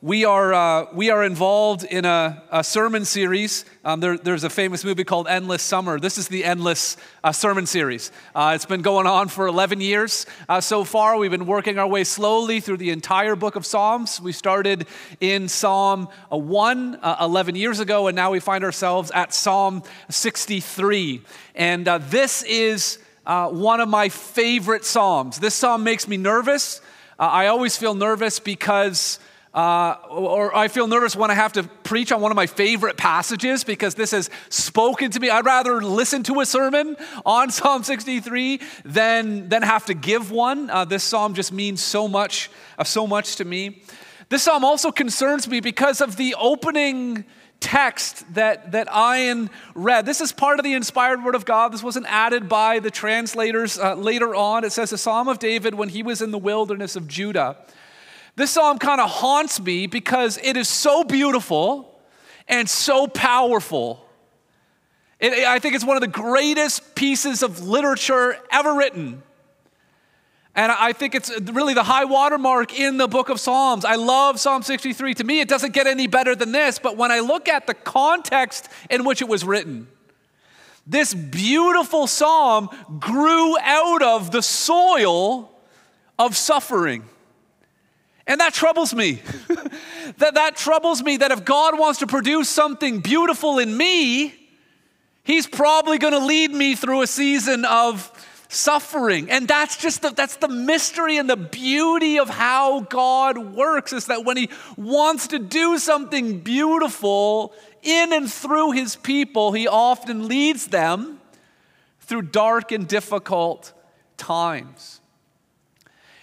we are, uh, we are involved in a, a sermon series. Um, there, there's a famous movie called Endless Summer. This is the Endless uh, Sermon Series. Uh, it's been going on for 11 years uh, so far. We've been working our way slowly through the entire book of Psalms. We started in Psalm uh, 1 uh, 11 years ago, and now we find ourselves at Psalm 63. And this is one of my favorite Psalms. This Psalm makes me nervous. I always feel nervous because uh, or I feel nervous when I have to preach on one of my favorite passages because this has spoken to me. I'd rather listen to a sermon on Psalm 63 than, than have to give one. Uh, this psalm just means so much, uh, so much to me. This psalm also concerns me because of the opening text that, that Ian read. This is part of the inspired word of God. This wasn't added by the translators uh, later on. It says, the Psalm of David when he was in the wilderness of Judah. This psalm kind of haunts me because it is so beautiful and so powerful. It, I think it's one of the greatest pieces of literature ever written. And I think it's really the high watermark in the book of Psalms. I love Psalm 63. To me, it doesn't get any better than this, but when I look at the context in which it was written, this beautiful psalm grew out of the soil of suffering. And that troubles me. that, that troubles me that if God wants to produce something beautiful in me, He's probably going to lead me through a season of suffering. And that's just the, that's the mystery and the beauty of how God works is that when He wants to do something beautiful in and through His people, He often leads them through dark and difficult times.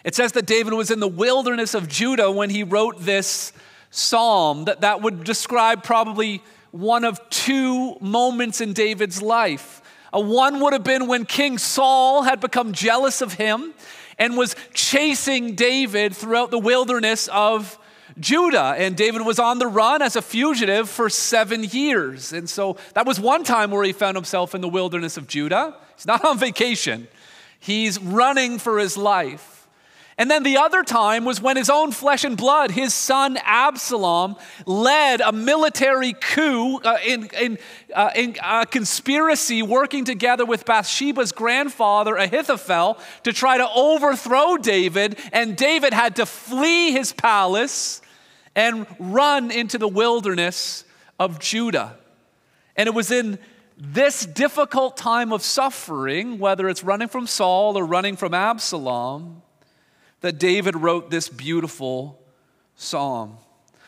It says that David was in the wilderness of Judah when he wrote this psalm, that, that would describe probably one of two moments in David's life. A one would have been when King Saul had become jealous of him and was chasing David throughout the wilderness of Judah. And David was on the run as a fugitive for seven years. And so that was one time where he found himself in the wilderness of Judah. He's not on vacation, he's running for his life. And then the other time was when his own flesh and blood, his son Absalom, led a military coup uh, in, in, uh, in a conspiracy working together with Bathsheba's grandfather Ahithophel to try to overthrow David. And David had to flee his palace and run into the wilderness of Judah. And it was in this difficult time of suffering, whether it's running from Saul or running from Absalom, that David wrote this beautiful psalm.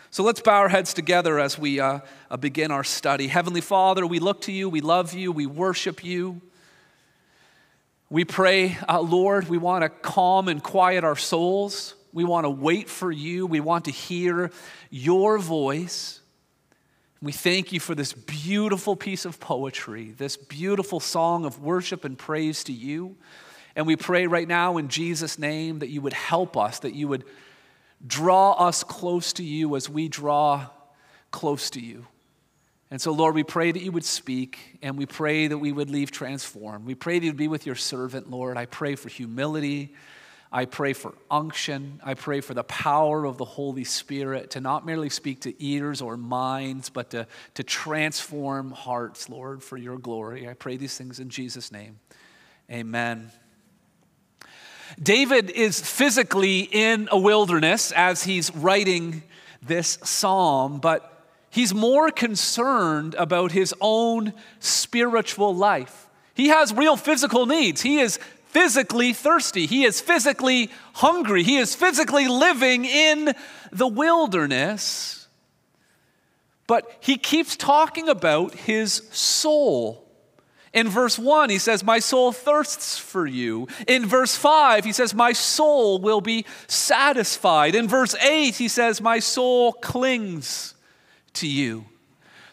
So let's bow our heads together as we uh, uh, begin our study. Heavenly Father, we look to you, we love you, we worship you. We pray, uh, Lord, we want to calm and quiet our souls. We want to wait for you. We want to hear your voice. We thank you for this beautiful piece of poetry, this beautiful song of worship and praise to you. And we pray right now in Jesus' name that you would help us, that you would draw us close to you as we draw close to you. And so, Lord, we pray that you would speak and we pray that we would leave transformed. We pray that you'd be with your servant, Lord. I pray for humility. I pray for unction. I pray for the power of the Holy Spirit to not merely speak to ears or minds, but to, to transform hearts, Lord, for your glory. I pray these things in Jesus' name. Amen. David is physically in a wilderness as he's writing this psalm, but he's more concerned about his own spiritual life. He has real physical needs. He is physically thirsty. He is physically hungry. He is physically living in the wilderness. But he keeps talking about his soul. In verse 1, he says, My soul thirsts for you. In verse 5, he says, My soul will be satisfied. In verse 8, he says, My soul clings to you.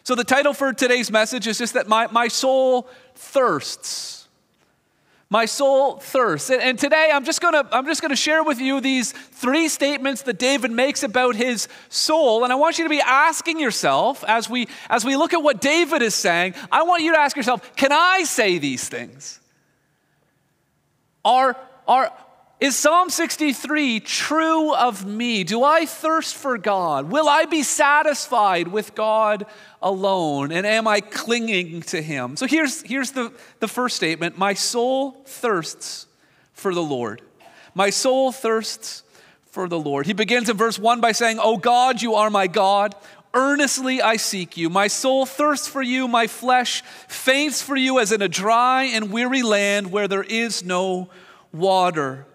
So the title for today's message is just that my, my soul thirsts. My soul thirsts. And, today I'm just gonna I'm just gonna share with you these three statements that David makes about his soul. And I want you to be asking yourself as we as we look at what David is saying, I want you to ask yourself, can I say these things? Are, are, Is Psalm 63 true of me? Do I thirst for God? Will I be satisfied with God alone? And am I clinging to Him? So here's, here's the, the first statement My soul thirsts for the Lord. My soul thirsts for the Lord. He begins in verse 1 by saying, Oh God, you are my God. Earnestly I seek you. My soul thirsts for you. My flesh faints for you as in a dry and weary land where there is no water.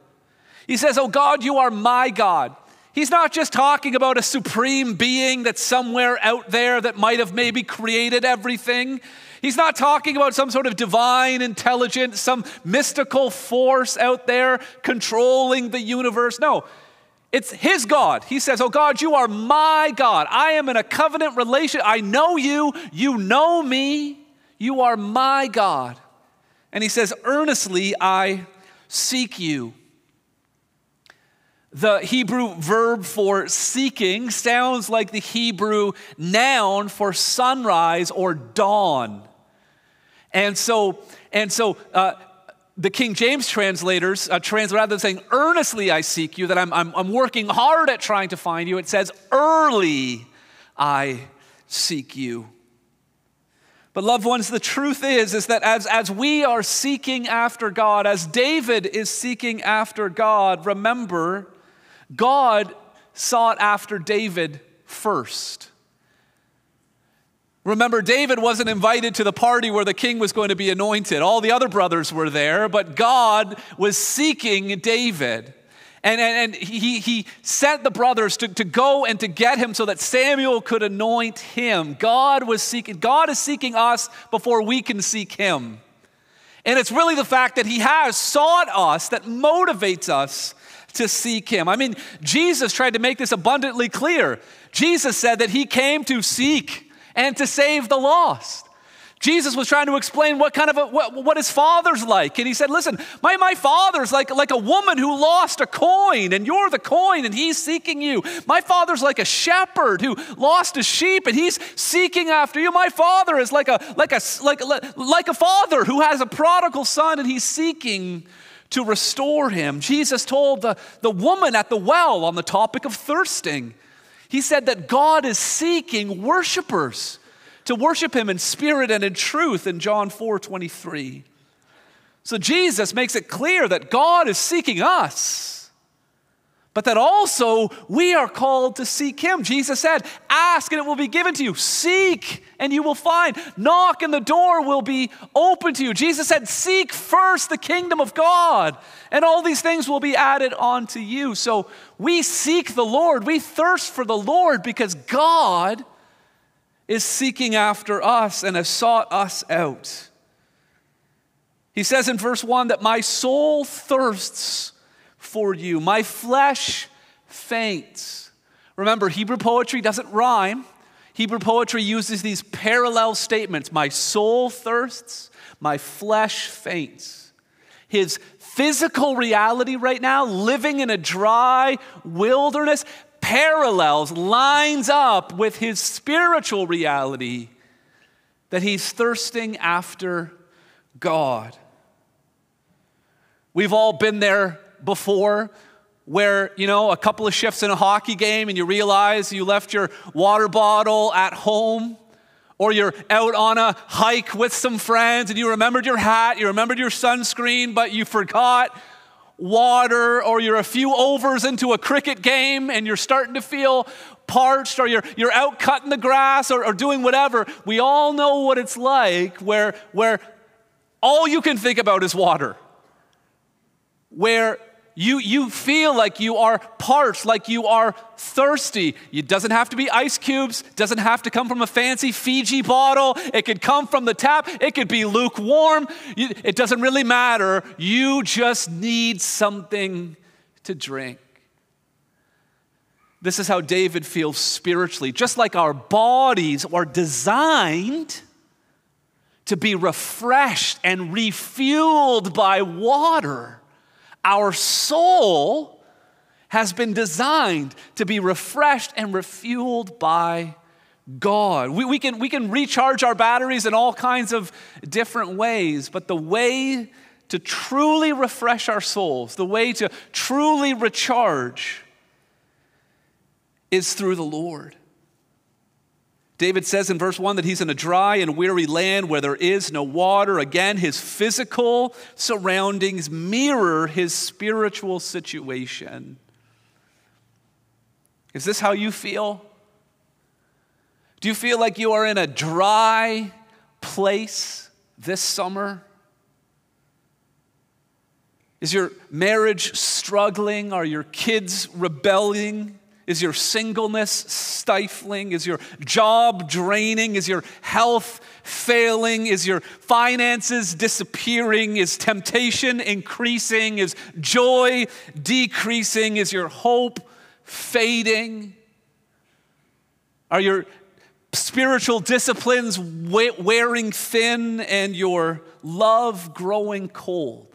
He says, Oh God, you are my God. He's not just talking about a supreme being that's somewhere out there that might have maybe created everything. He's not talking about some sort of divine intelligence, some mystical force out there controlling the universe. No, it's his God. He says, Oh God, you are my God. I am in a covenant relation. I know you. You know me. You are my God. And he says, Earnestly I seek you. The Hebrew verb for seeking sounds like the Hebrew noun for sunrise or dawn. And so, and so uh, the King James translators uh, translate rather than saying earnestly I seek you, that I'm, I'm, I'm working hard at trying to find you, it says early I seek you. But loved ones, the truth is, is that as, as we are seeking after God, as David is seeking after God, remember God sought after David first. Remember, David wasn't invited to the party where the king was going to be anointed. All the other brothers were there, but God was seeking David. And, and, and he, he sent the brothers to, to go and to get him so that Samuel could anoint him. God was seeking, God is seeking us before we can seek him. And it's really the fact that he has sought us that motivates us to seek him. I mean, Jesus tried to make this abundantly clear. Jesus said that he came to seek and to save the lost. Jesus was trying to explain what kind of a, what, what, his father's like. And he said, Listen, my, my father's like, like a woman who lost a coin, and you're the coin, and he's seeking you. My father's like a shepherd who lost a sheep, and he's seeking after you. My father is like a, like a, like, like a father who has a prodigal son, and he's seeking to restore him. Jesus told the, the woman at the well on the topic of thirsting, he said that God is seeking worshipers to worship him in spirit and in truth in John 4 23. So Jesus makes it clear that God is seeking us but that also we are called to seek Him. Jesus said, Ask and it will be given to you. Seek and you will find. Knock and the door will be open to you. Jesus said, Seek first the kingdom of God, and all these things will be added onto you. So we seek the Lord. We thirst for the Lord because God is seeking after us and has sought us out. He says in verse 1 that my soul thirsts for you. My flesh faints. Remember, Hebrew poetry doesn't rhyme. Hebrew poetry uses these parallel statements My soul thirsts, my flesh faints. His physical reality right now, living in a dry wilderness, parallels, lines up with his spiritual reality that he's thirsting after God. We've all been there before where, you know, a couple of shifts in a hockey game and you realize you left your water bottle at home, or you're out on a hike with some friends and you remembered your hat, you remembered your sunscreen, but you forgot water, or you're a few overs into a cricket game and you're starting to feel parched, or you're, you're out cutting the grass or, or doing whatever. We all know what it's like where, where all you can think about is water. Where you, you feel like you are parched, like you are thirsty. It doesn't have to be ice cubes, doesn't have to come from a fancy Fiji bottle. It could come from the tap, it could be lukewarm. It doesn't really matter. You just need something to drink. This is how David feels spiritually. Just like our bodies are designed to be refreshed and refueled by water our soul has been designed to be refreshed and refueled by God. We, we, can, we can recharge our batteries in all kinds of different ways, but the way to truly refresh our souls, the way to truly recharge, is through the Lord. David says in verse 1 that he's in a dry and weary land where there is no water. Again, his physical surroundings mirror his spiritual situation. Is this how you feel? Do you feel like you are in a dry place this summer? Is your marriage struggling? Are your kids rebelling? Is your singleness stifling? Is your job draining? Is your health failing? Is your finances disappearing? Is temptation increasing? Is joy decreasing? Is your hope fading? Are your spiritual disciplines wearing thin and your love growing cold?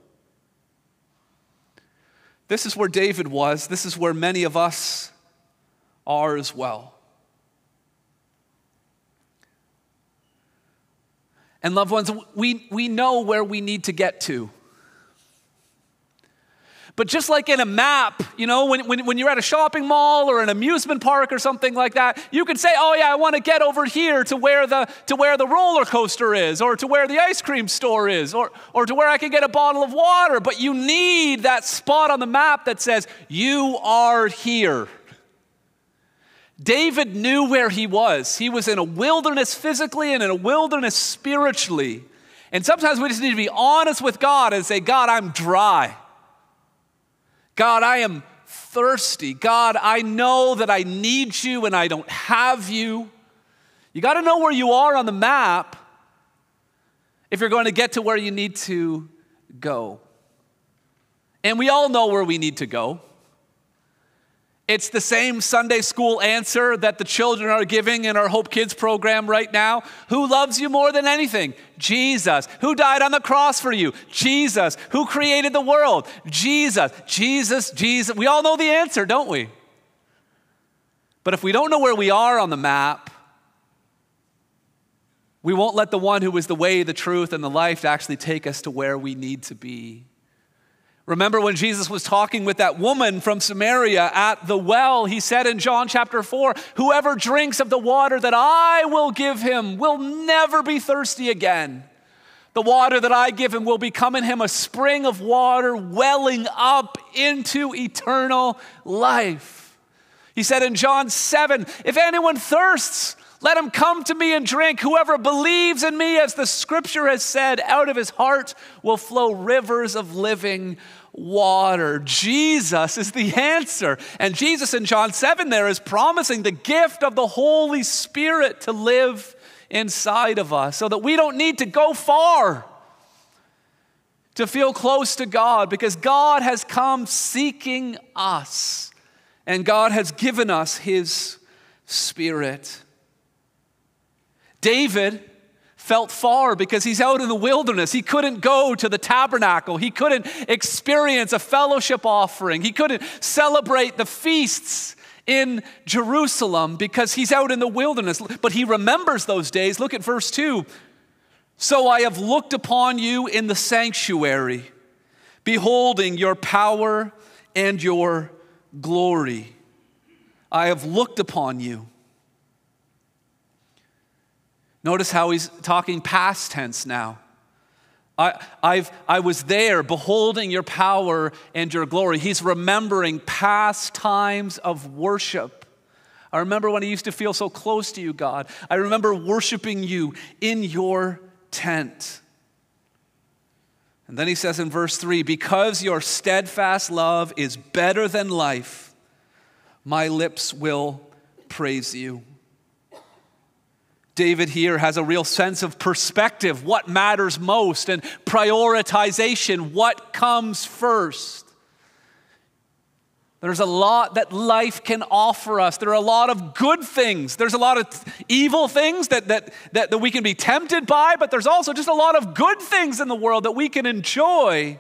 This is where David was. This is where many of us are as well. And loved ones, we, we know where we need to get to. But just like in a map, you know, when, when, when, you're at a shopping mall or an amusement park or something like that, you can say, oh yeah, I want to get over here to where the, to where the roller coaster is, or to where the ice cream store is, or, or to where I can get a bottle of water. But you need that spot on the map that says, you are here. David knew where he was. He was in a wilderness physically and in a wilderness spiritually. And sometimes we just need to be honest with God and say, God, I'm dry. God, I am thirsty. God, I know that I need you and I don't have you. You got to know where you are on the map if you're going to get to where you need to go. And we all know where we need to go. It's the same Sunday school answer that the children are giving in our Hope Kids program right now. Who loves you more than anything? Jesus. Who died on the cross for you? Jesus. Who created the world? Jesus. Jesus, Jesus. We all know the answer, don't we? But if we don't know where we are on the map, we won't let the one who is the way, the truth, and the life actually take us to where we need to be. Remember when Jesus was talking with that woman from Samaria at the well, he said in John chapter 4 Whoever drinks of the water that I will give him will never be thirsty again. The water that I give him will become in him a spring of water welling up into eternal life. He said in John 7 If anyone thirsts, let him come to me and drink. Whoever believes in me, as the scripture has said, out of his heart will flow rivers of living water. Jesus is the answer. And Jesus in John 7 there is promising the gift of the Holy Spirit to live inside of us so that we don't need to go far to feel close to God because God has come seeking us and God has given us His Spirit. David felt far because he's out in the wilderness. He couldn't go to the tabernacle. He couldn't experience a fellowship offering. He couldn't celebrate the feasts in Jerusalem because he's out in the wilderness. But he remembers those days. Look at verse 2. So I have looked upon you in the sanctuary, beholding your power and your glory. I have looked upon you. Notice how he's talking past tense now. I, I've, I was there beholding your power and your glory. He's remembering past times of worship. I remember when I used to feel so close to you, God. I remember worshiping you in your tent. And then he says in verse 3 Because your steadfast love is better than life, my lips will praise you. David here has a real sense of perspective, what matters most, and prioritization, what comes first. There's a lot that life can offer us. There are a lot of good things. There's a lot of evil things that, that, that, that we can be tempted by, but there's also just a lot of good things in the world that we can enjoy.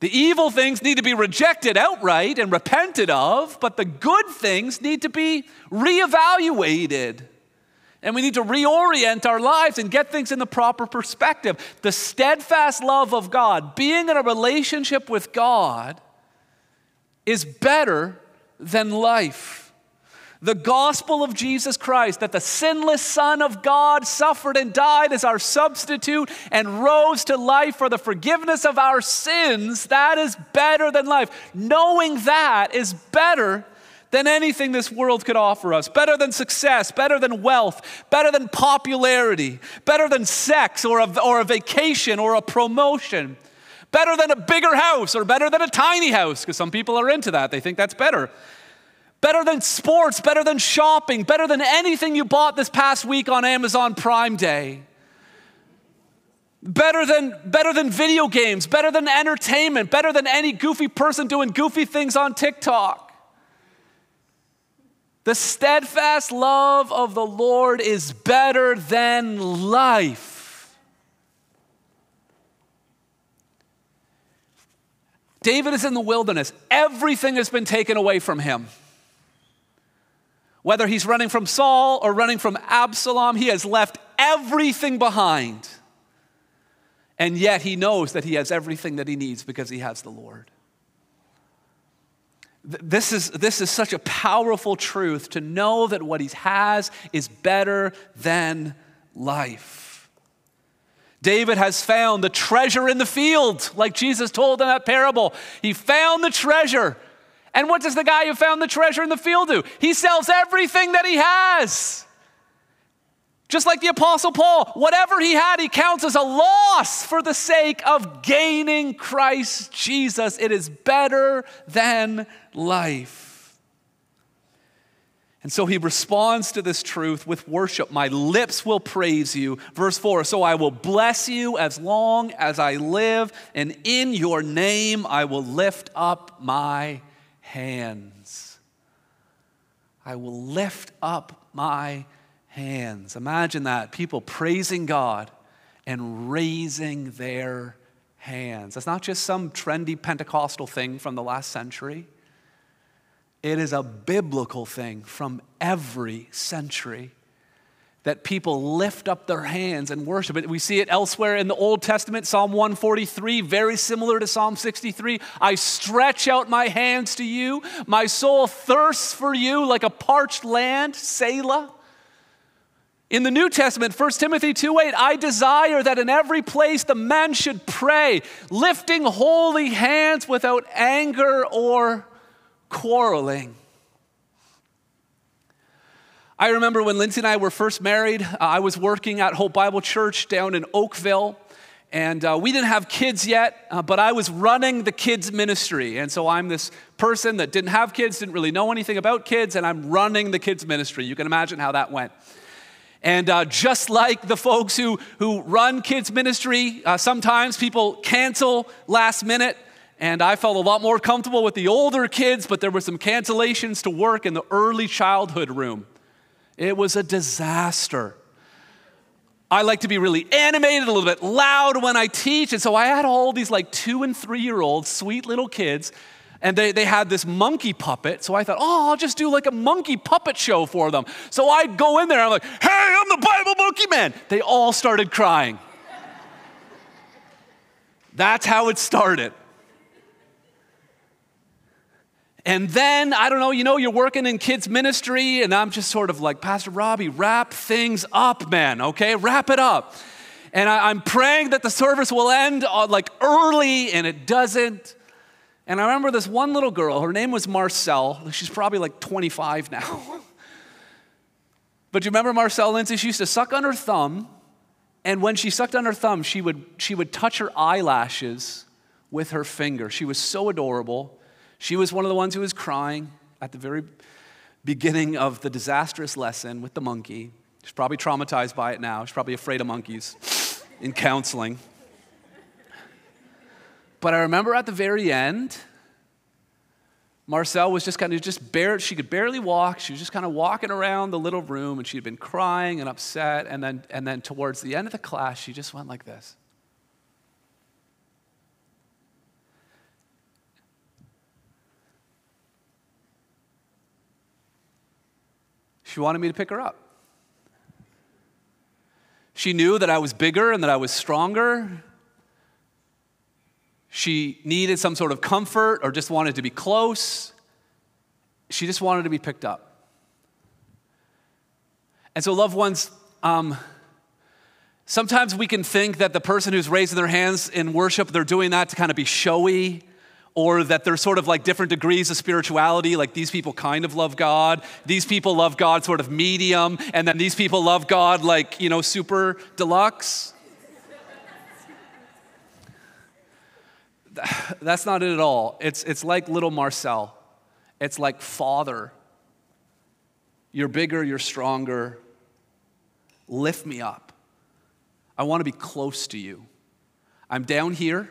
The evil things need to be rejected outright and repented of, but the good things need to be reevaluated And we need to reorient our lives and get things in the proper perspective. The steadfast love of God, being in a relationship with God, is better than life. The gospel of Jesus Christ, that the sinless Son of God suffered and died as our substitute and rose to life for the forgiveness of our sins, that is better than life. Knowing that is better than anything this world could offer us, better than success, better than wealth, better than popularity, better than sex or a, or a vacation or a promotion, better than a bigger house or better than a tiny house, because some people are into that. They think that's better better than sports, better than shopping, better than anything you bought this past week on Amazon Prime Day. Better than, better than video games, better than entertainment, better than any goofy person doing goofy things on TikTok. The steadfast love of the Lord is better than life. David is in the wilderness. Everything has been taken away from him. Whether he's running from Saul or running from Absalom, he has left everything behind. And yet he knows that he has everything that he needs because he has the Lord. This is, this is such a powerful truth to know that what he has is better than life. David has found the treasure in the field, like Jesus told in that parable. He found the treasure and what does the guy who found the treasure in the field do? He sells everything that he has. Just like the Apostle Paul, whatever he had, he counts as a loss for the sake of gaining Christ Jesus. It is better than life. And so he responds to this truth with worship. My lips will praise you. Verse 4 So I will bless you as long as I live, and in your name I will lift up my hands. I will lift up my hands. Imagine that people praising God and raising their hands. That's not just some trendy Pentecostal thing from the last century, it is a biblical thing from every century that people lift up their hands and worship it. We see it elsewhere in the Old Testament, Psalm 143, very similar to Psalm 63. I stretch out my hands to you. My soul thirsts for you like a parched land, Selah. In the New Testament, 1 Timothy 2:8, I desire that in every place the men should pray, lifting holy hands without anger or quarreling. I remember when Lindsay and I were first married, uh, I was working at Hope Bible Church down in Oakville. And uh, we didn't have kids yet, uh, but I was running the kids' ministry. And so I'm this person that didn't have kids, didn't really know anything about kids, and I'm running the kids' ministry. You can imagine how that went. And uh, just like the folks who, who run kids' ministry, uh, sometimes people cancel last minute. And I felt a lot more comfortable with the older kids, but there were some cancellations to work in the early childhood room. It was a disaster. I like to be really animated, a little bit loud when I teach. And so I had all these like two and three year old sweet little kids, and they, they had this monkey puppet. So I thought, oh, I'll just do like a monkey puppet show for them. So I'd go in there, I'm like, hey, I'm the Bible monkey man. They all started crying. That's how it started. And then, I don't know, you know, you're working in kids' ministry, and I'm just sort of like, Pastor Robbie, wrap things up, man, okay? Wrap it up. And I, am praying that the service will end uh, like early, and it doesn't. And I remember this one little girl, her name was Marcel. She's probably like 25 now. but you remember Marcel Lindsay? She used to suck on her thumb, and when she sucked on her thumb, she would, she would touch her eyelashes with her finger. She was so adorable. She was one of the ones who was crying at the very beginning of the disastrous lesson with the monkey. She's probably traumatized by it now. She's probably afraid of monkeys in counseling. But I remember at the very end, Marcel was just kind of just bare, she could barely walk. She was just kind of walking around the little room and she had been crying and upset. And then, and then towards the end of the class, she just went like this. She wanted me to pick her up. She knew that I was bigger and that I was stronger. She needed some sort of comfort or just wanted to be close. She just wanted to be picked up. And so, loved ones, um, sometimes we can think that the person who's raising their hands in worship, they're doing that to kind of be showy or that there's sort of like different degrees of spirituality. Like these people kind of love God, these people love God sort of medium, and then these people love God like, you know, super deluxe. That's not it at all. It's, it's like little Marcel. It's like father. You're bigger, you're stronger. Lift me up. I want to be close to you. I'm down here.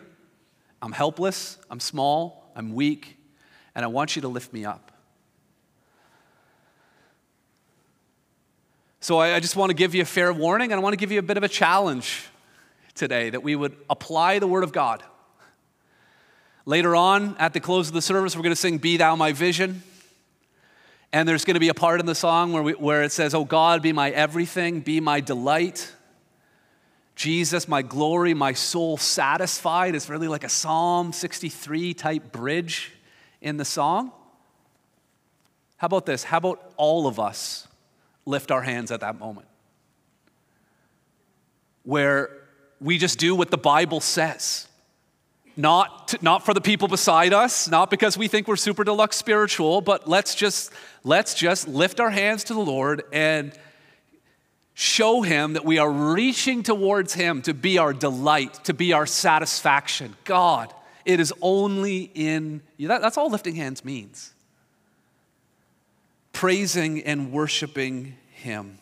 I'm helpless, I'm small, I'm weak, and I want you to lift me up. So I, just want to give you a fair warning, and I want to give you a bit of a challenge today that we would apply the Word of God. Later on, at the close of the service, we're going to sing Be Thou My Vision. And there's going to be a part in the song where, we, where it says, Oh God, be my everything, be my delight. Jesus, my glory, my soul satisfied is really like a Psalm 63 type bridge in the song. How about this? How about all of us lift our hands at that moment? Where we just do what the Bible says. Not, to, not for the people beside us, not because we think we're super deluxe spiritual, but let's just, let's just lift our hands to the Lord and show him that we are reaching towards him to be our delight, to be our satisfaction. God, it is only in you. That, that's all lifting hands means. Praising and worshiping him.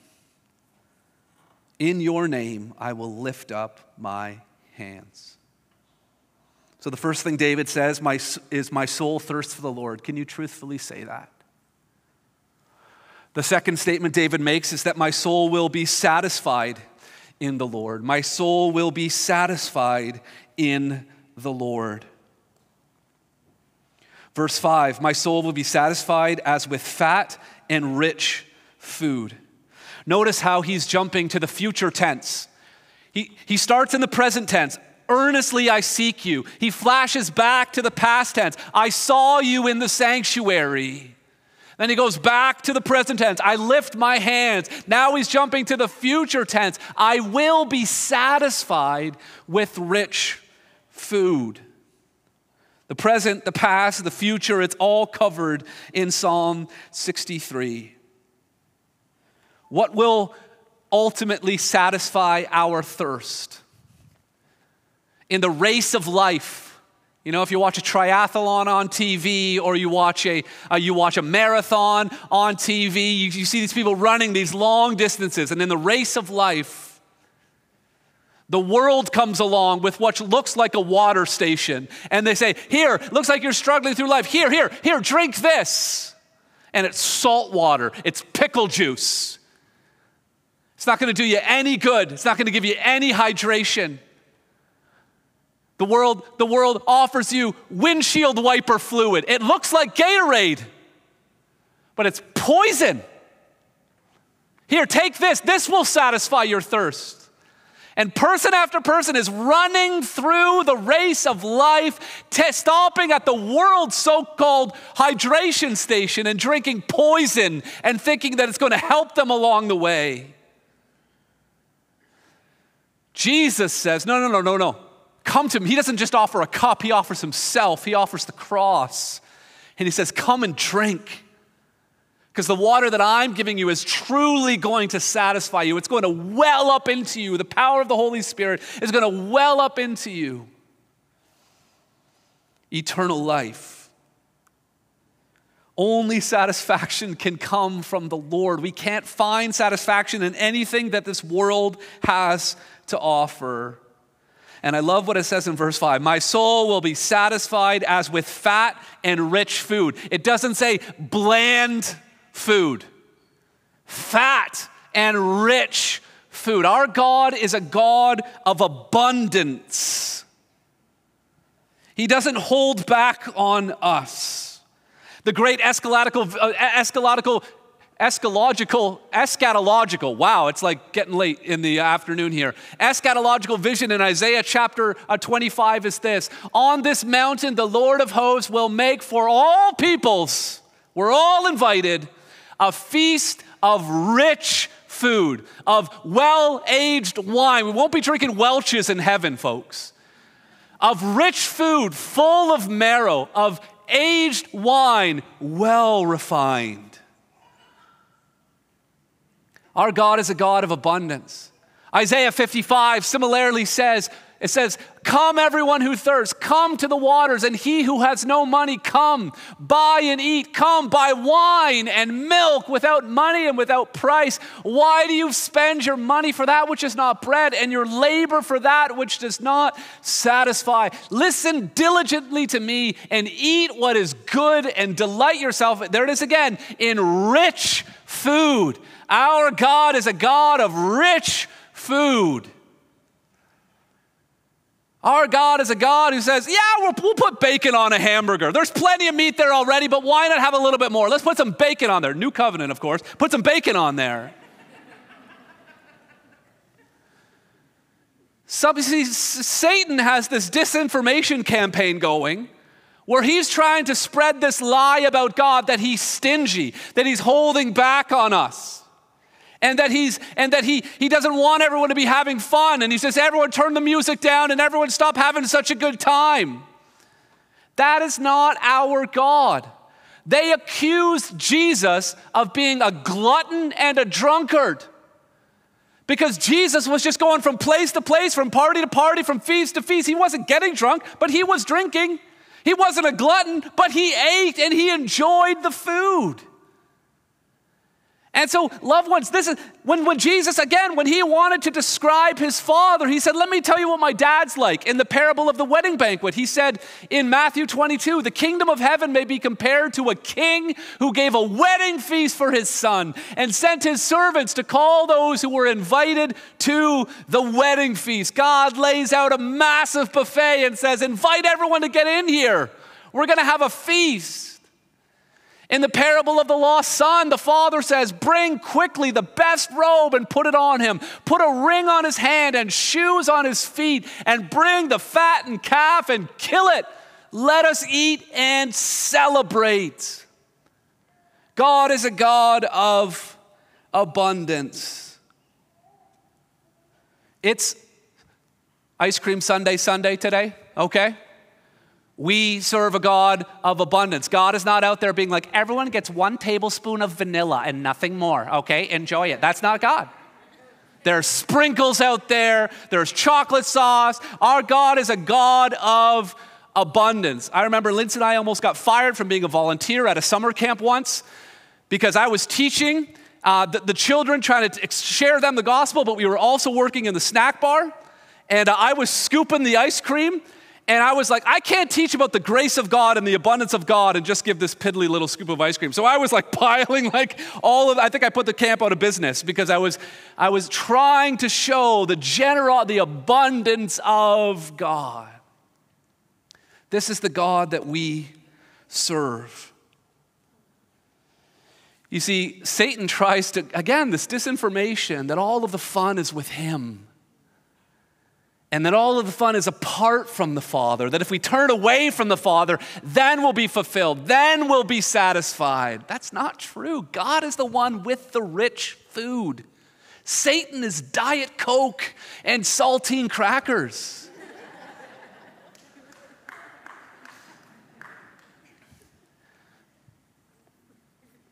In your name, I will lift up my hands. So, the first thing David says my, is, My soul thirsts for the Lord. Can you truthfully say that? The second statement David makes is that my soul will be satisfied in the Lord. My soul will be satisfied in the Lord. Verse 5 My soul will be satisfied as with fat and rich food. Notice how he's jumping to the future tense. He, he starts in the present tense. Earnestly I seek you. He flashes back to the past tense. I saw you in the sanctuary. Then he goes back to the present tense. I lift my hands. Now he's jumping to the future tense. I will be satisfied with rich food. The present, the past, the future, it's all covered in Psalm 63. What will ultimately satisfy our thirst? In the race of life, you know, if you watch a triathlon on TV or you watch a, uh, you watch a marathon on TV, you, you see these people running these long distances. And in the race of life, the world comes along with what looks like a water station. And they say, Here, looks like you're struggling through life. Here, here, here, drink this. And it's salt water, it's pickle juice. It's not going to do you any good, it's not going to give you any hydration. The world, the world offers you windshield wiper fluid. It looks like Gatorade, but it's poison. Here, take this. This will satisfy your thirst. And person after person is running through the race of life, stopping at the world's so called hydration station and drinking poison and thinking that it's going to help them along the way. Jesus says, No, no, no, no, no. Come to him. He doesn't just offer a cup, he offers himself, he offers the cross. And he says, Come and drink. Because the water that I'm giving you is truly going to satisfy you. It's going to well up into you. The power of the Holy Spirit is going to well up into you. Eternal life. Only satisfaction can come from the Lord. We can't find satisfaction in anything that this world has to offer. And I love what it says in verse 5 My soul will be satisfied as with fat and rich food. It doesn't say bland food, fat and rich food. Our God is a God of abundance, He doesn't hold back on us. The great eschatological, uh, eschatological eschatological, eschatological, wow, it's like getting late in the afternoon here. Eschatological vision in Isaiah chapter uh, 25 is this On this mountain, the Lord of hosts will make for all peoples, we're all invited, a feast of rich food, of well aged wine. We won't be drinking Welch's in heaven, folks. Of rich food full of marrow, of aged wine, well refined. Our God is a God of abundance. Isaiah 55 similarly says, it says, Come, everyone who thirsts, come to the waters, and he who has no money, come, buy and eat. Come, buy wine and milk without money and without price. Why do you spend your money for that which is not bread, and your labor for that which does not satisfy? Listen diligently to me and eat what is good, and delight yourself, there it is again, in rich food. Our God is a God of rich food. Our God is a God who says, Yeah, we'll, we'll, put bacon on a hamburger. There's plenty of meat there already, but why not have a little bit more? Let's put some bacon on there. New covenant, of course. Put some bacon on there. Some, see, Satan has this disinformation campaign going where he's trying to spread this lie about God that he's stingy, that he's holding back on us. And that he's and that he he doesn't want everyone to be having fun. And he says everyone turn the music down and everyone stop having such a good time. That is not our god. They accused jesus of being a glutton and a drunkard. Because Jesus was just going from place to place, from party to party, from feast to feast. He wasn't getting drunk, but he was drinking. He wasn't a glutton, but he ate and he enjoyed the food. And so, loved ones, this is when, when Jesus, again, when he wanted to describe his father, he said, Let me tell you what my dad's like. In the parable of the wedding banquet, he said in Matthew 22, the kingdom of heaven may be compared to a king who gave a wedding feast for his son and sent his servants to call those who were invited to the wedding feast. God lays out a massive buffet and says, Invite everyone to get in here. We're going to have a feast. In the parable of the lost son, the father says, Bring quickly the best robe and put it on him. Put a ring on his hand and shoes on his feet, and bring the fattened calf and kill it. Let us eat and celebrate. God is a God of abundance. It's ice cream Sunday, Sunday today, okay? We serve a God of abundance. God is not out there being like, everyone gets one tablespoon of vanilla and nothing more, okay? Enjoy it. That's not God. There's sprinkles out there, there's chocolate sauce. Our God is a God of abundance. I remember Lindsay and I almost got fired from being a volunteer at a summer camp once because I was teaching uh, the, the, children, trying to share them the gospel, but we were also working in the snack bar. And uh, I was scooping the ice cream and I was like, I can't teach about the grace of God and the abundance of God and just give this piddly little scoop of ice cream. So I was like piling like all of I think I put the camp out of business because I was I was trying to show the general the abundance of God. This is the God that we serve. You see, Satan tries to, again, this disinformation that all of the fun is with him and that all of the fun is apart from the Father, that if we turn away from the Father, then we'll be fulfilled, then we'll be satisfied. That's not true. God is the one with the rich food. Satan is Diet Coke and saltine crackers.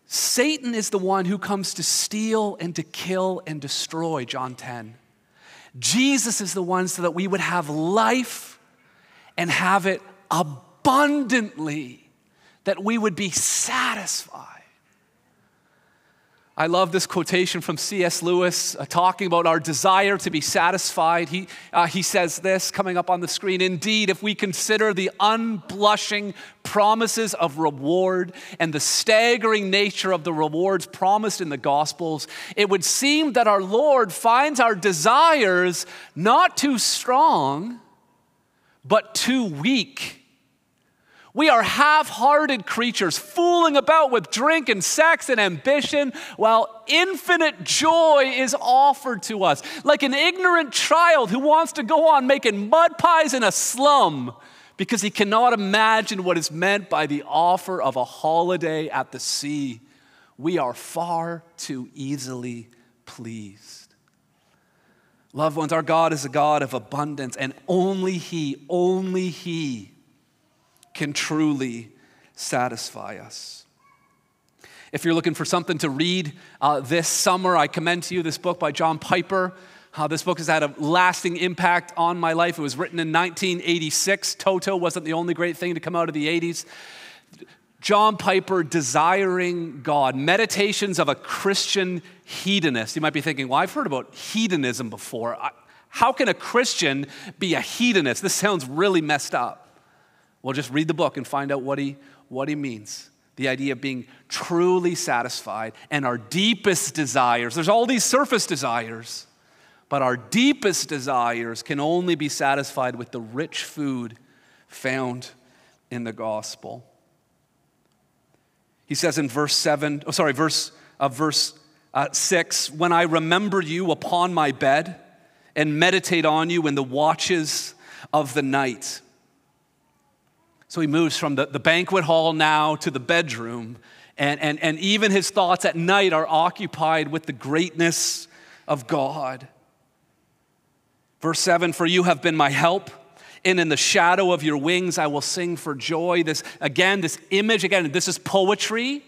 Satan is the one who comes to steal and to kill and destroy, John 10. Jesus is the one so that we would have life and have it abundantly, that we would be satisfied. I love this quotation from C.S. Lewis uh, talking about our desire to be satisfied. He, uh, he says this coming up on the screen Indeed, if we consider the unblushing promises of reward and the staggering nature of the rewards promised in the Gospels, it would seem that our Lord finds our desires not too strong, but too weak We are half hearted creatures, fooling about with drink and sex and ambition, while infinite joy is offered to us. Like an ignorant child who wants to go on making mud pies in a slum because he cannot imagine what is meant by the offer of a holiday at the sea. We are far too easily pleased. Loved ones, our God is a God of abundance, and only He, only He can truly satisfy us. If you're looking for something to read uh, this summer, I commend to you this book by John Piper. Uh, this book has had a lasting impact on my life. It was written in 1986. Toto wasn't the only great thing to come out of the 80s. John Piper, Desiring God, Meditations of a Christian Hedonist. You might be thinking, well, I've heard about hedonism before. How can a Christian be a hedonist? This sounds really messed up. Well, just read the book and find out what he, what he means. The idea of being truly satisfied and our deepest desires. There's all these surface desires, but our deepest desires can only be satisfied with the rich food found in the gospel. He says in verse 7, oh, sorry, verse, uh, verse uh, 6 When I remember you upon my bed and meditate on you in the watches of the night. So he moves from the, the banquet hall now to the bedroom, and, and, and even his thoughts at night are occupied with the greatness of God. Verse 7 For you have been my help, and in the shadow of your wings I will sing for joy. This, again, this image, again, this is poetry.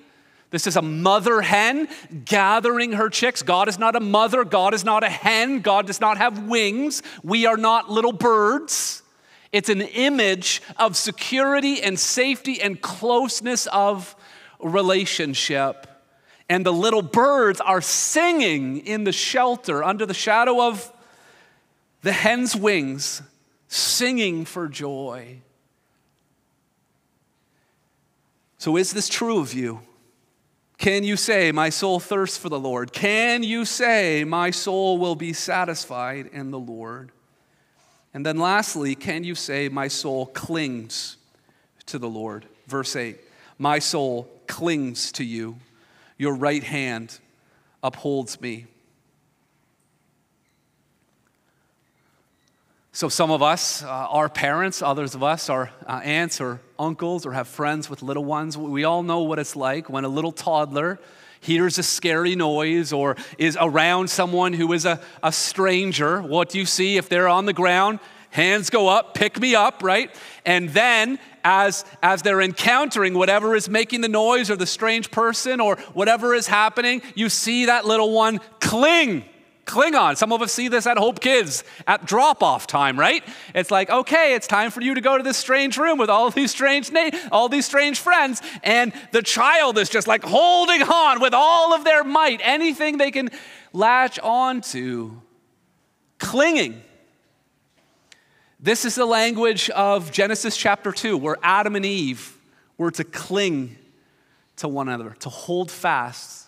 This is a mother hen gathering her chicks. God is not a mother, God is not a hen, God does not have wings. We are not little birds. It's an image of security and safety and closeness of relationship. And the little birds are singing in the shelter under the shadow of the hen's wings, singing for joy. So, is this true of you? Can you say, My soul thirsts for the Lord? Can you say, My soul will be satisfied in the Lord? And then lastly, can you say, My soul clings to the Lord? Verse 8 My soul clings to you, your right hand upholds me. So, some of us uh, are parents, others of us are uh, aunts or uncles or have friends with little ones. We all know what it's like when a little toddler hears a scary noise or is around someone who is a, a stranger, what do you see if they're on the ground? Hands go up, pick me up, right? And then as, as they're encountering whatever is making the noise or the strange person or whatever is happening, you see that little one cling Cling on. Some of us see this at Hope Kids at drop off time, right? It's like, okay, it's time for you to go to this strange room with all these strange na- all these strange friends, and the child is just like holding on with all of their might, anything they can latch onto, clinging. This is the language of Genesis chapter 2, where Adam and Eve were to cling to one another, to hold fast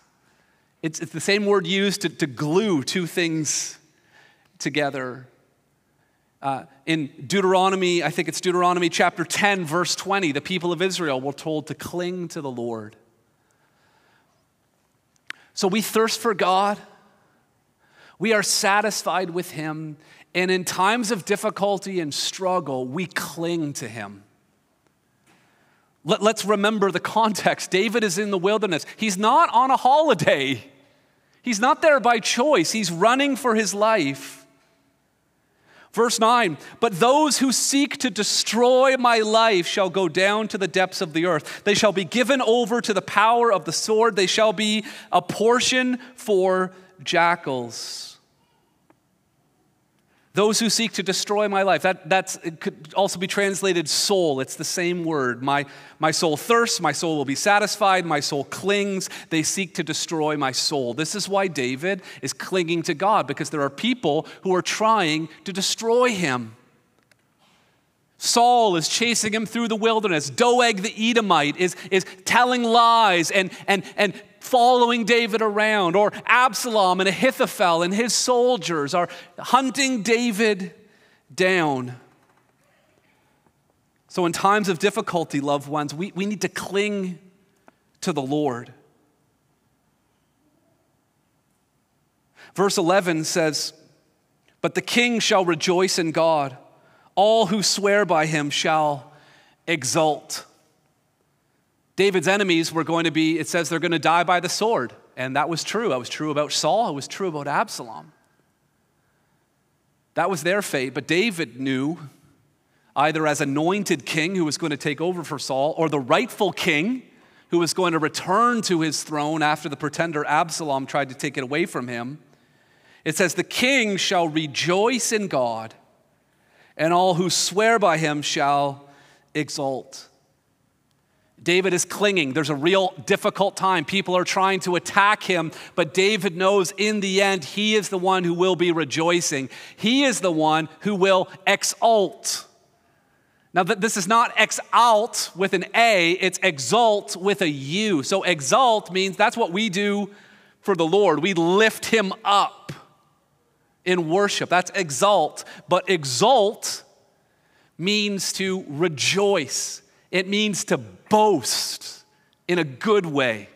it's, it's the same word used to, to glue two things together. Uh, in Deuteronomy, I think it's Deuteronomy chapter 10, verse 20, the people of Israel were told to cling to the Lord. So we thirst for God, we are satisfied with Him, and in times of difficulty and struggle, we cling to Him. Let, us remember the context. David is in the wilderness, he's not on a holiday. He's not there by choice, he's running for his life. Verse 9, but those who seek to destroy my life shall go down to the depths of the earth. They shall be given over to the power of the sword. They shall be a portion for jackals. Those who seek to destroy my life. That that's, could also be translated soul. It's the same word. My, my soul thirsts, my soul will be satisfied, my soul clings. They seek to destroy my soul. This is why David is clinging to God, because there are people who are trying to destroy him. Saul is chasing him through the wilderness. Doeg the Edomite is, is telling lies and, and, and following David around, or Absalom and Ahithophel and his soldiers are hunting David down. So, in times of difficulty, loved ones, we, we need to cling to the Lord. Verse 11 says, But the king shall rejoice in God, all who swear by him shall exult. David's enemies were going to be, it says they're going to die by the sword. And that was true. That was true about Saul, it was true about Absalom. That was their fate. But David knew, either as anointed king who was going to take over for Saul, or the rightful king who was going to return to his throne after the pretender Absalom tried to take it away from him. It says, The king shall rejoice in God, and all who swear by him shall exult. David is clinging. There's a real difficult time. People are trying to attack him, but David knows in the end he is the one who will be rejoicing. He is the one who will exult. Now, this is not exalt with an A, it's exult with a U. So, exalt means that's what we do for the Lord. We lift him up in worship. That's exalt. But exult means to rejoice, it means to boast in a good way.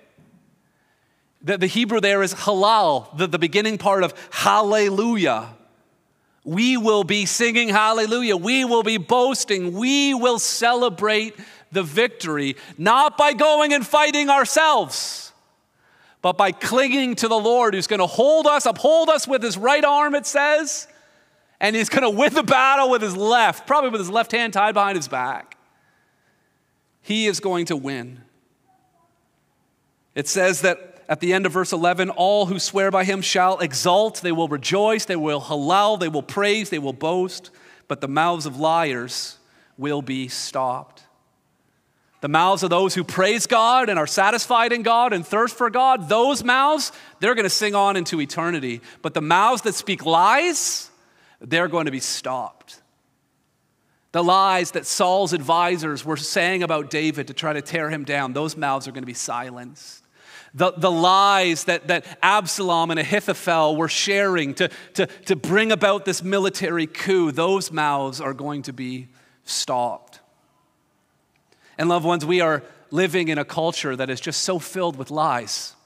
The, the Hebrew there is halal, the, the beginning part of hallelujah. We will be singing hallelujah. We will be boasting. We will celebrate the victory, not by going and fighting ourselves, but by clinging to the Lord who's going to hold us, uphold us with his right arm, it says, and he's going to win the battle with his left, probably with his left hand tied behind his back. He is going to win. It says that at the end of verse 11, all who swear by him shall exult, they will rejoice, they will halal, they will praise, they will boast, but the mouths of liars will be stopped. The mouths of those who praise God and are satisfied in God and thirst for God, those mouths, they're going to sing on into eternity. But the mouths that speak lies, they're going to be stopped. The lies that Saul's advisors were saying about David to try to tear him down, those mouths are going to be silenced. The, the lies that, that Absalom and Ahithophel were sharing to, to, to bring about this military coup, those mouths are going to be stopped. And, loved ones, we are living in a culture that is just so filled with lies.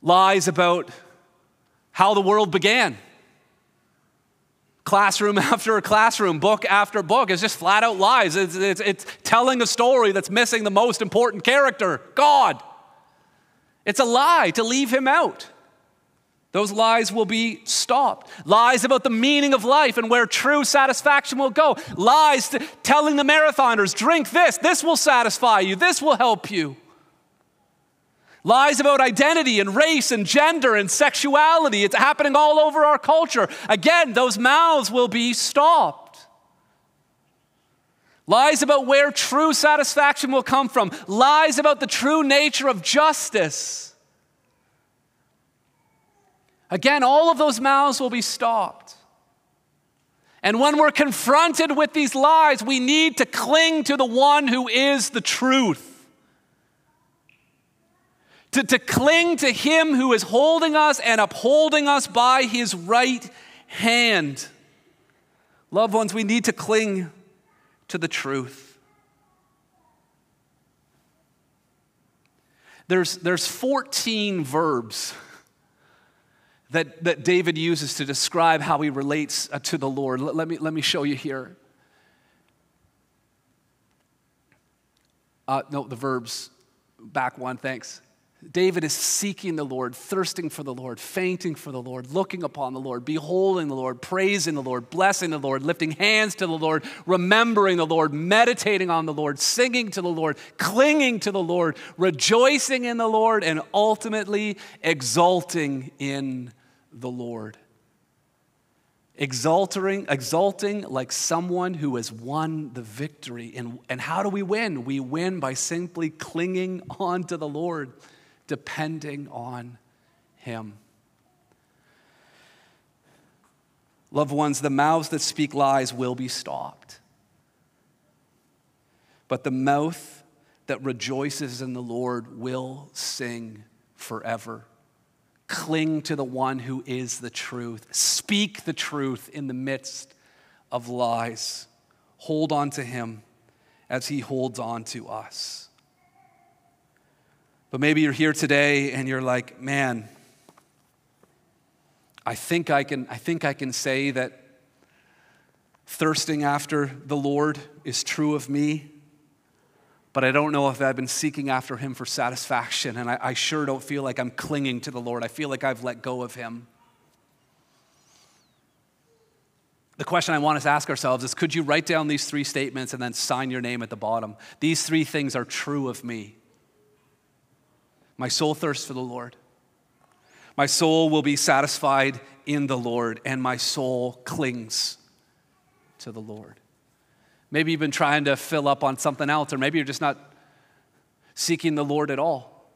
Lies about how the world began classroom after classroom, book after book. It's just flat out lies. It's, it's, it's telling a story that's missing the most important character God. It's a lie to leave him out. Those lies will be stopped. Lies about the meaning of life and where true satisfaction will go. Lies telling the marathoners, drink this, this will satisfy you, this will help you. Lies about identity and race and gender and sexuality. It's happening all over our culture. Again, those mouths will be stopped. Lies about where true satisfaction will come from. Lies about the true nature of justice. Again, all of those mouths will be stopped. And when we're confronted with these lies, we need to cling to the one who is the truth to, to cling to Him who is holding us and upholding us by His right hand. Loved ones, we need to cling to the truth. There's, there's 14 verbs that, that David uses to describe how he relates uh, to the Lord. Let, let, me, let me show you here. Uh, no, the verbs. Back one, thanks. David is seeking the Lord, thirsting for the Lord, fainting for the Lord, looking upon the Lord, beholding the Lord, praising the Lord, blessing the Lord, lifting hands to the Lord, remembering the Lord, meditating on the Lord, singing to the Lord, clinging to the Lord, rejoicing in the Lord, and ultimately exulting in the Lord exulting, exulting like someone who has won the victory. And, and how do we win? We win by simply clinging on to the Lord depending on Him. Loved ones, the mouths that speak lies will be stopped. But the mouth that rejoices in the Lord will sing forever. Cling to the one who is the truth. Speak the truth in the midst of lies. hold on to Him as He holds on to us. But maybe you're here today and you're like, man, I think I can, I think I can say that thirsting after the Lord is true of me, but I don't know if I've been seeking after Him for satisfaction, and I, I sure don't feel like I'm clinging to the Lord. I feel like I've let go of Him. The question I want us to ask ourselves is could you write down these three statements and then sign your name at the bottom? These three things are true of me. My soul thirsts for the Lord. My soul will be satisfied in the Lord, and my soul clings to the Lord. Maybe you've been trying to fill up on something else, or maybe you're just not seeking the Lord at all.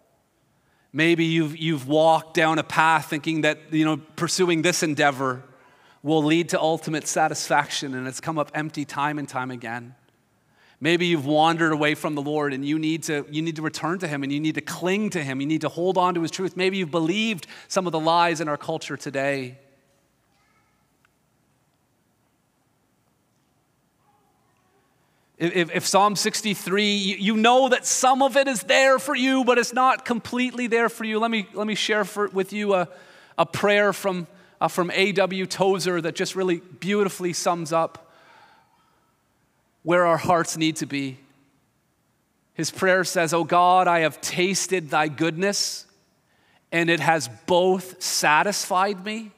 Maybe you've, you've walked down a path thinking that you know, pursuing this endeavor will lead to ultimate satisfaction, and it's come up empty time and time again. Maybe you've wandered away from the Lord and you need, to, you need to return to Him and you need to cling to Him. You need to hold on to His truth. Maybe you've believed some of the lies in our culture today. If, if, Psalm 63, you, know that some of it is there for you, but it's not completely there for you. Let me, let me share for, with you a, a prayer from, uh, from A.W. Tozer that just really beautifully sums up where our hearts need to be. His prayer says, Oh God, I have tasted thy goodness, and it has both satisfied me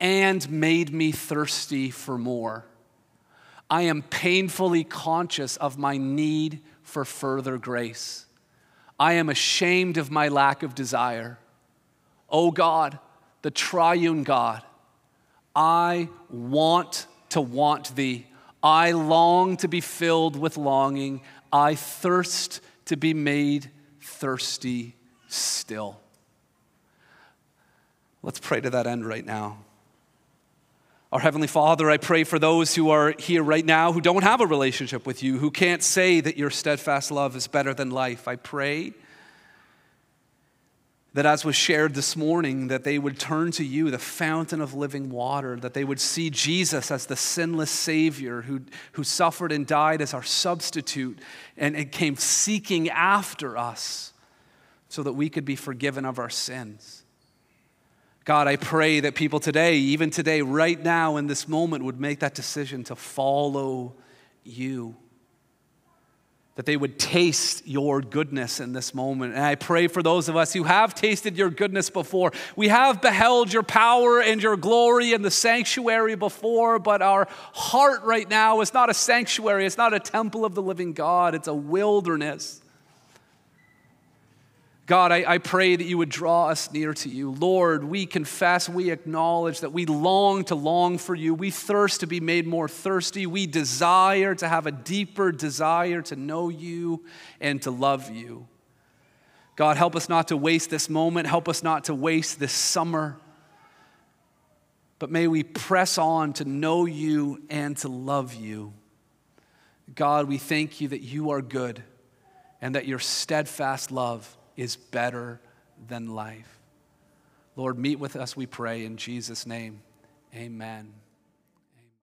and made me thirsty for more. I am painfully conscious of my need for further grace. I am ashamed of my lack of desire. Oh God, the triune God, I want to want thee. I long to be filled with longing. I thirst to be made thirsty still. Let's pray to that end right now. Our Heavenly Father, I pray for those who are here right now who don't have a relationship with you, who can't say that your steadfast love is better than life. I pray that as was shared this morning that they would turn to you the fountain of living water that they would see jesus as the sinless savior who, who suffered and died as our substitute and, and came seeking after us so that we could be forgiven of our sins. God i pray that people today even today right now in this moment would make that decision to follow you that they would taste your goodness in this moment. And I pray for those of us who have tasted your goodness before. We have beheld your power and your glory in the sanctuary before, but our heart right now is not a sanctuary, it's not a temple of the living God, it's a wilderness. God, I, I, pray that you would draw us near to you. Lord, we confess, we acknowledge that we long to long for you. We thirst to be made more thirsty. We desire to have a deeper desire to know you and to love you. God, help us not to waste this moment. Help us not to waste this summer. But may we press on to know you and to love you. God, we thank you that you are good and that your steadfast love is better than life. Lord, meet with us, we pray, in Jesus' name. Amen.